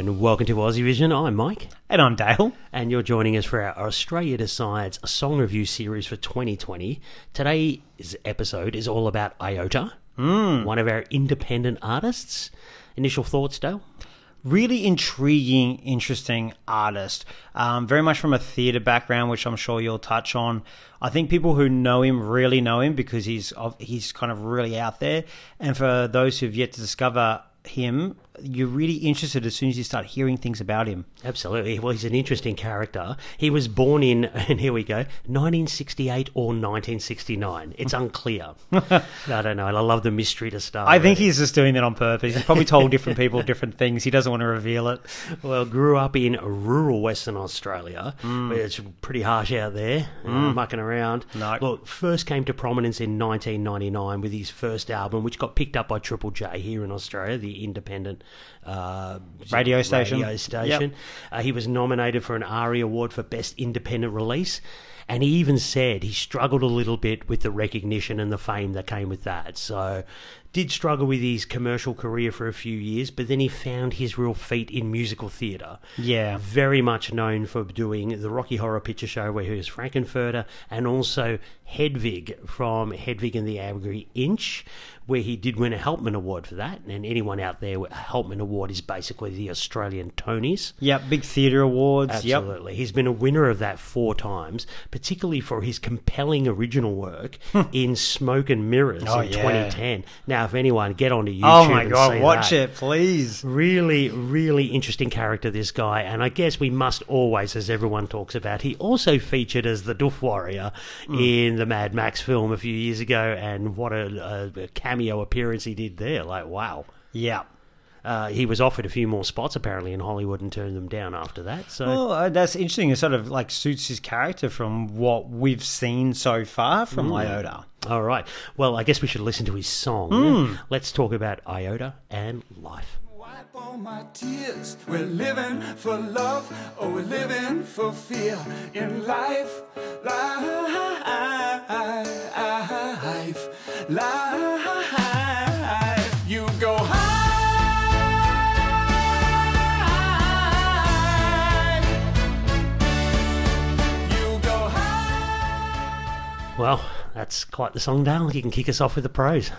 and welcome to Aussie Vision. I'm Mike, And I'm Dale. and you're joining us for our Australia Decides Song Review series for 2020. Today's episode is all about Iota, one of our independent artists. Initial thoughts, Dale? Really intriguing, interesting artist. Um, very much from a theatre background, which I'm sure you'll touch on. I think people who know him really know him because he's he's kind of really out there. And for those who've yet to discover him, you're really interested as soon as you start hearing things about him. Absolutely. Well, he's an interesting character. He was born in, and here we go, 1968 or 1969. It's unclear. I don't know. I love the mystery to start. I think with. he's just doing that on purpose. He's probably told different people different things. He doesn't want to reveal it. Well, grew up in rural Western Australia, where it's pretty harsh out there, uh, mucking around. No. Look, first came to prominence in 1999 with his first album, which got picked up by Triple J here in Australia, the independent uh, Radio station. Radio station. Uh, he was nominated for an ARIA Award for Best Independent Release. And he even said he struggled a little bit with the recognition and the fame that came with that. So, did struggle with his commercial career for a few years, but then he found his real feet in musical theatre. Yeah. Very much known for doing the Rocky Horror Picture Show, where he was Frank-N-Furter, and also Hedwig from Hedwig and the Angry Inch, where he did win a Helpman Award for that. And anyone out there, a Helpman Award is basically the Australian Tonys. Yep, big theatre awards. Yep. Absolutely. He's been a winner of that four times, particularly for his compelling original work hmm. in Smoke and Mirrors Oh, in yeah. 2010. Now, if anyone, get onto YouTube Oh my god, watch that. it, please. Really, really interesting character, this guy. And I guess we must always, as everyone talks about, he also featured as the Doof Warrior hmm. in the Mad Max film a few years ago. And what a, a cameo appearance he did there. Like, wow. Yeah. Uh, he was offered a few more spots apparently in Hollywood and turned them down after that. So, Well, uh, that's interesting. It sort of like suits his character from what we've seen so far from Iota. all right. Well, I guess we should listen to his song. Let's talk about Iota and life. Wipe all my tears. We're living for love, or we're living for fear in life. Life, Well, that's quite the song, Dale. You can kick us off with the pros.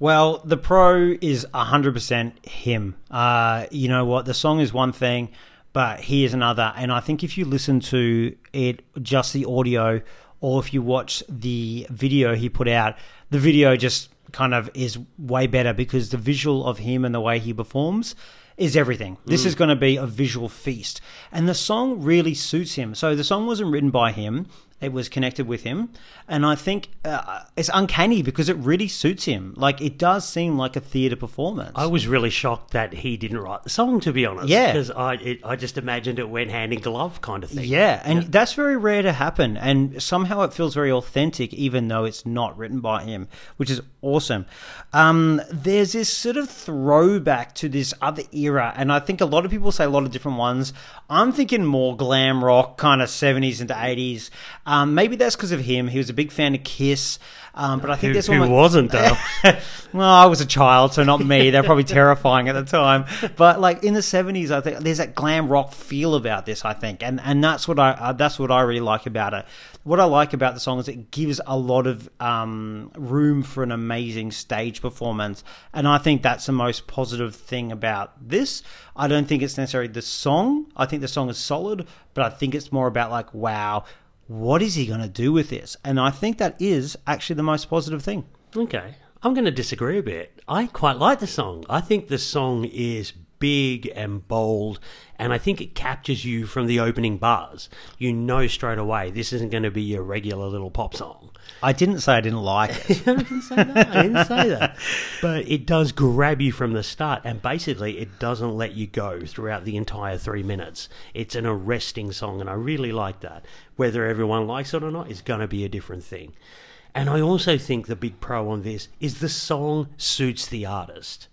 Well, the pro is 100% him. Uh, you know what? The song is one thing, but he is another. And I think if you listen to it, just the audio, or if you watch the video he put out, the video just kind of is way better because the visual of him and the way he performs is everything. This is going to be a visual feast. And the song really suits him. So the song wasn't written by him, it was connected with him. And I think uh, it's uncanny because it really suits him. Like, it does seem like a theatre performance. I was really shocked that he didn't write the song, to be honest. Yeah. Because I, it, I just imagined it went hand in glove kind of thing. Yeah, and that's very rare to happen. And somehow it feels very authentic, even though it's not written by him, which is awesome. Um, there's this sort of throwback to this other era, and I think a lot of people say a lot of different ones. I'm thinking more glam rock, kind of 70s into 80s. Um, maybe that's because of him. He was a big fan of Kiss. Um, but I think Who, there's who almost- wasn't, Dale? well, I was a child, so not me. They're probably terrifying at the time. But like in the seventies, I think there's that glam rock feel about this. I think, and and that's what I uh, that's what I really like about it. What I like about the song is it gives a lot of um, room for an amazing stage performance, and I think that's the most positive thing about this. I don't think it's necessarily the song. I think the song is solid, but I think it's more about like, wow, what is he going to do with this? And I think that is actually the most positive thing. Okay. I'm going to disagree a bit. I quite like the song. I think the song is big and bold, and I think it captures you from the opening bars. You know straight away this isn't going to be your regular little pop song. I didn't say I didn't like it. I didn't say that. I didn't say that. But it does grab you from the start, and basically, it doesn't let you go throughout the entire three minutes. It's an arresting song, and I really like that. Whether everyone likes it or not is going to be a different thing. And I also think the big pro on this is the song suits the artist.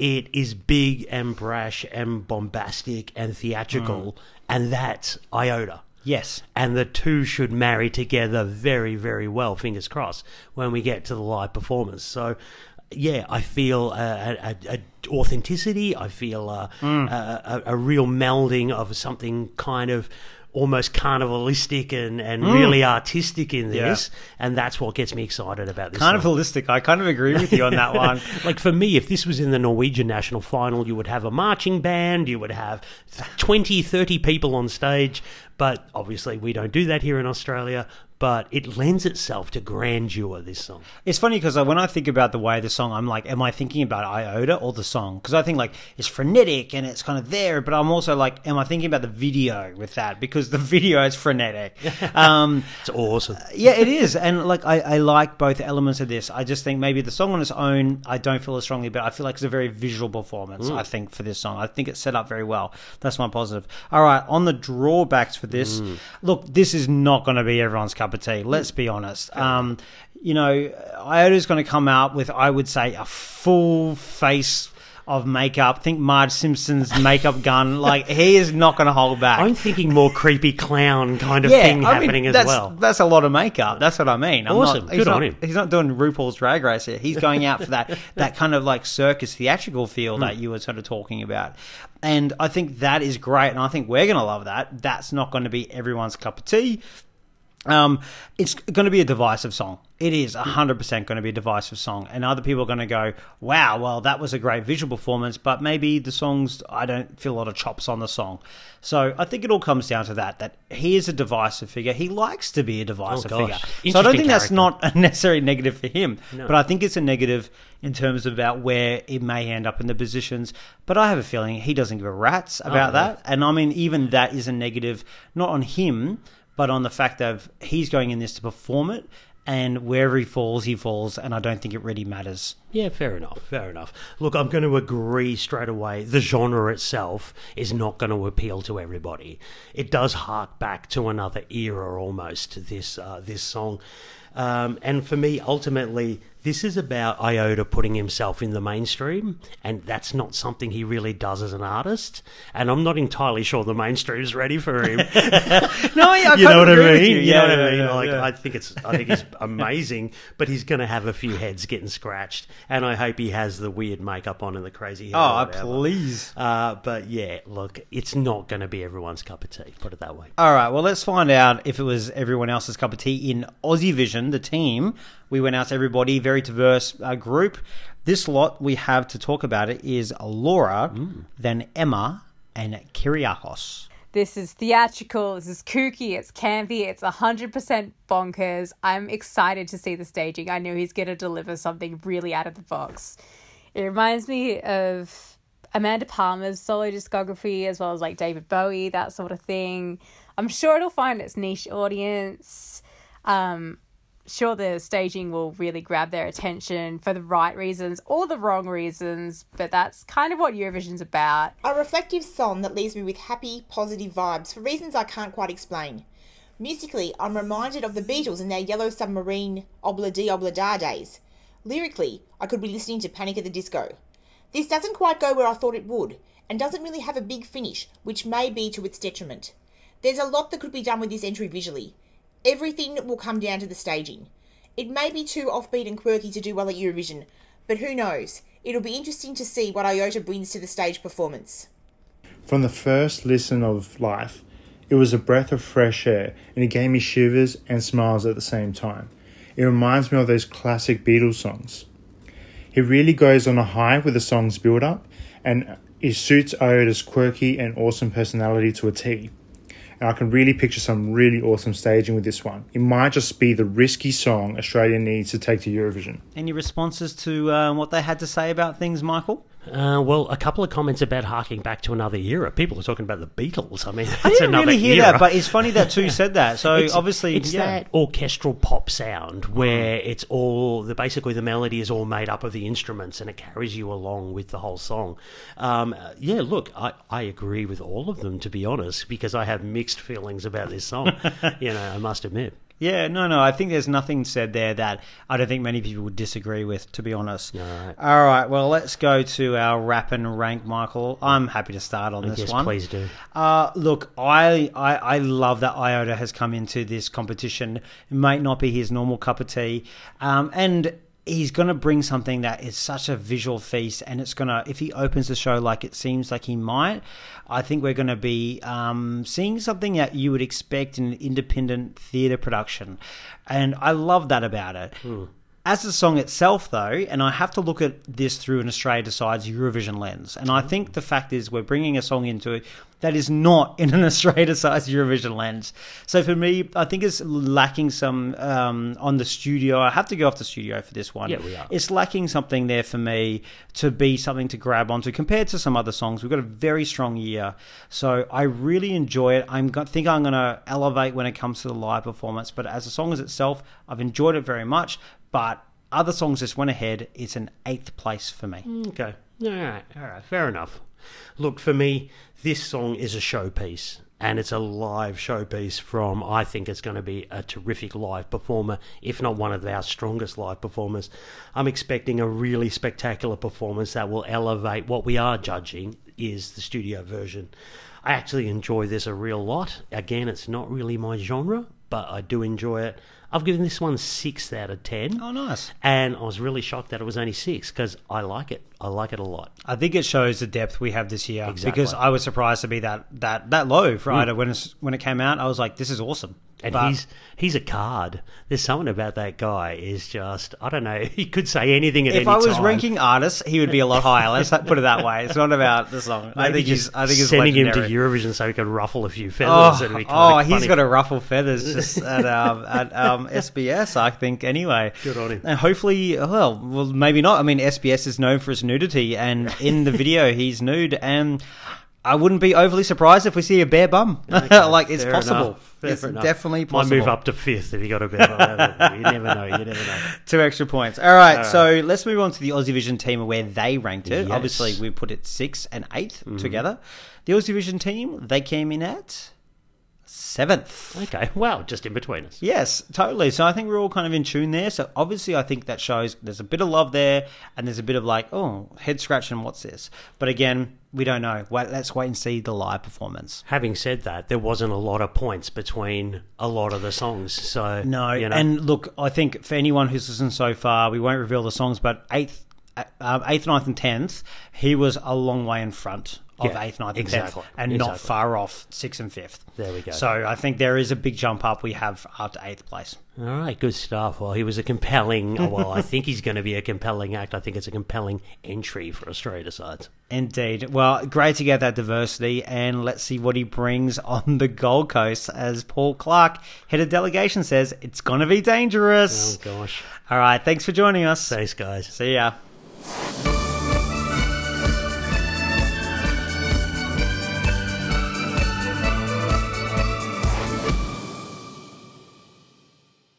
It is big and brash and bombastic and theatrical, mm. and that's Iota. Yes. And the two should marry together very, very well, fingers crossed, when we get to the live performance. So yeah, I feel a, a, a authenticity. I feel mm. a, a, a real melding of something kind of almost carnivalistic and, and hmm. really artistic in this, and that's what gets me excited about this. song. Carnivalistic. I kind of agree with you on that one. Like for me, if this was in the Norwegian national final, you would have a marching band, you would have 20, 30 people on stage, but obviously we don't do that here in Australia. But it lends itself to grandeur, this song. It's funny because when I think about the way the song, I'm like, am I thinking about Iota or the song? Because I think like it's frenetic and it's kind of there, but I'm also like, am I thinking about the video with that? Because the video is frenetic. Um, It's awesome. yeah, it is, and like I, I like both elements of this. I just think maybe the song on its own, I don't feel as strongly, but I feel like it's a very visual performance. I think for this song, I think it's set up very well. That's my positive. All right, on the drawbacks for this, look, this is not going to be everyone's cup of tea. Let's be honest. Um, you know, Iota's going to come out with, I would say, a full face. Of makeup, think Marge Simpson's makeup gun. Like he is not going to hold back. I'm thinking more creepy clown kind of thing I mean, happening as that's, well. That's a lot of makeup. That's what I mean. I'm Awesome. Not, he's Good on not- him. He's not doing RuPaul's Drag Race here. He's going out for that that kind of like circus theatrical feel Hmm. that you were sort of talking about. And I think that is great. And I think we're going to love that. That's not going to be everyone's cup of tea. Um, it's going to be a divisive song. It is 100% going to be a divisive song. And other people are going to go, wow, well, that was a great visual performance, but maybe the songs, I don't feel a lot of chops on the song. So I think it all comes down to that, that he is a divisive figure. He likes to be a divisive Oh, figure. So I don't think that's not a necessary negative for him, but I think it's a negative in terms of about where it may end up in the positions. But I have a feeling he doesn't give a rat's about no. that. And I mean, even that is a negative, not on him, but on the fact that he's going in this to perform it, and wherever he falls, he falls, and I don't think it really matters. Yeah, fair enough. Fair enough. Look, I'm going to agree straight away. The genre itself is not going to appeal to everybody. It does hark back to another era almost. This uh, this song, um, and for me, ultimately, this is about Iota putting himself in the mainstream, and that's not something he really does as an artist. And I'm not entirely sure the mainstream's ready for him. No, I, you know what I mean? you. You, Yeah, know what yeah, I mean? yeah, like, yeah. I think it's, I think he's amazing, but he's going to have a few heads getting scratched, and I hope he has the weird makeup on and the crazy hair. Oh, please. Uh, but yeah, look, it's not going to be everyone's cup of tea. Put it that way. All right, well, let's find out if it was everyone else's cup of tea in Aussie Vision, the team. We went out to everybody, very diverse uh, group. This lot we have to talk about it is Laura, then Emma, and Kyriakos. This is theatrical, this is kooky, it's campy, it's 100% bonkers. I'm excited to see the staging. I know he's going to deliver something really out of the box. It reminds me of Amanda Palmer's solo discography, as well as like David Bowie, that sort of thing. I'm sure it'll find its niche audience. Um, sure, the staging will really grab their attention for the right reasons or the wrong reasons, but that's kind of what Eurovision's about. A reflective song that leaves me with happy, positive vibes for reasons I can't quite explain. Musically, I'm reminded of the Beatles and their Yellow Submarine Obla Di Obla Da days. Lyrically, I could be listening to Panic at the Disco. This doesn't quite go where I thought it would, and doesn't really have a big finish, which may be to its detriment. There's a lot that could be done with this entry visually. Everything will come down to the staging. It may be too offbeat and quirky to do well at Eurovision, but who knows? It'll be interesting to see what Iota brings to the stage performance. From the first listen of Life, it was a breath of fresh air and it gave me shivers and smiles at the same time. It reminds me of those classic Beatles songs. He really goes on a high with the song's build up and it suits Iota's quirky and awesome personality to a T. And I can really picture some really awesome staging with this one. It might just be the risky song Australia needs to take to Eurovision. Any responses to uh, what they had to say about things, Michael? Uh, well, a couple of comments about harking back to another era. People are talking about the Beatles. I mean, that's I didn't another really hear era. that, but it's funny that two said that. So it's, obviously, it's yeah. that orchestral pop sound where it's all the basically the melody is all made up of the instruments and it carries you along with the whole song. Um, yeah, look, I, I agree with all of them to be honest because I have mixed feelings about this song. you know, I must admit. Yeah, no, no. I think there's nothing said there that I don't think many people would disagree with, to be honest. All right. All right, well, let's go to our rap and rank, Michael. I'm happy to start on this one. yes, one. please do. Uh, look, I, I I love that Iota has come into this competition. It might not be his normal cup of tea, um, and he's going to bring something that is such a visual feast and it's going to if he opens the show like it seems like he might i think we're going to be um, seeing something that you would expect in an independent theatre production. And i love that about it as the song itself, though, and I have to look at this through an Australia Decides Eurovision lens, and I think the fact is we're bringing a song into it that is not in an Australia Decides Eurovision lens. So for me, I think it's lacking some um, on the studio. I have to go off the studio for this one. Yeah, we are. It's lacking something there for me to be something to grab onto compared to some other songs. We've got a very strong year, so I really enjoy it. I'm think I'm going to elevate when it comes to the live performance, but as a song as itself, I've enjoyed it very much. But other songs just went ahead. It's an eighth place for me. Mm, okay. All right. All right. Fair enough. Look, for me, this song is a showpiece. And it's a live showpiece from, I think it's going to be a terrific live performer, if not one of our strongest live performers. I'm expecting a really spectacular performance that will elevate what we are judging is the studio version. I actually enjoy this a real lot. Again, it's not really my genre, but I do enjoy it. I've given this one six out of ten. Oh, nice. And I was really shocked that it was only six because I like it. I like it a lot. I think it shows the depth we have this year Exactly. because I was surprised to be that that that low for Ida when it's, when it came out. I was like, this is awesome. And But- he's he's a card. There's something about that guy is just I don't know. He could say anything at if any I was time. ranking artists, he would be a lot higher. Let's put it that way. It's not about the song. I Maybe think he's I think he's sending him to Eurovision so he could ruffle a few feathers. Oh, oh, he's funny. got to ruffle feathers just at um, at um, SBS, I think. Anyway, Good on him. And hopefully, well, well, maybe not. I mean, SBS is known for its nudity, and in the video, he's nude, and I wouldn't be overly surprised if we see a bare bum. like it's possible. enough. Fair it's enough. definitely Might possible. move up to fifth if he got a bit. You never know. You never know. Two extra points. All right, so let's move on to the Aussie Vision team where they ranked it. Yes. Mm-hmm. Obviously, we put it sixth and 8th together. The Aussie Vision team, they came in at seventh. Okay. Well, just in between us. Yes, totally. So I think we're all kind of in tune there. So obviously, I think that shows there's a bit of love there, and there's a bit of like, oh, head scratching. What's this? But again, we don't know. Wait, let's wait and see the live performance. Having said that, there wasn't a lot of points between a lot of the songs. So No, you know, and look, I think for anyone who's listened so far, we won't reveal the songs, but eighth, uh, eighth, ninth, and tenth, he was a long way in front of Yeah, eighth, ninth, and exactly, tenth, and not far off sixth and fifth. There we go. So I think there is a big jump up we have after eighth place. All right, good stuff. Well, he was a compelling. oh, well, I think he's going to be a compelling act. I think it's a compelling entry for Australia Decides. Indeed. Well, great to get that diversity, and let's see what he brings on the Gold Coast. As Paul Clarke, head of delegation, says, it's going to be dangerous. Oh gosh, All right. Thanks for joining us. thanks, guys. See ya.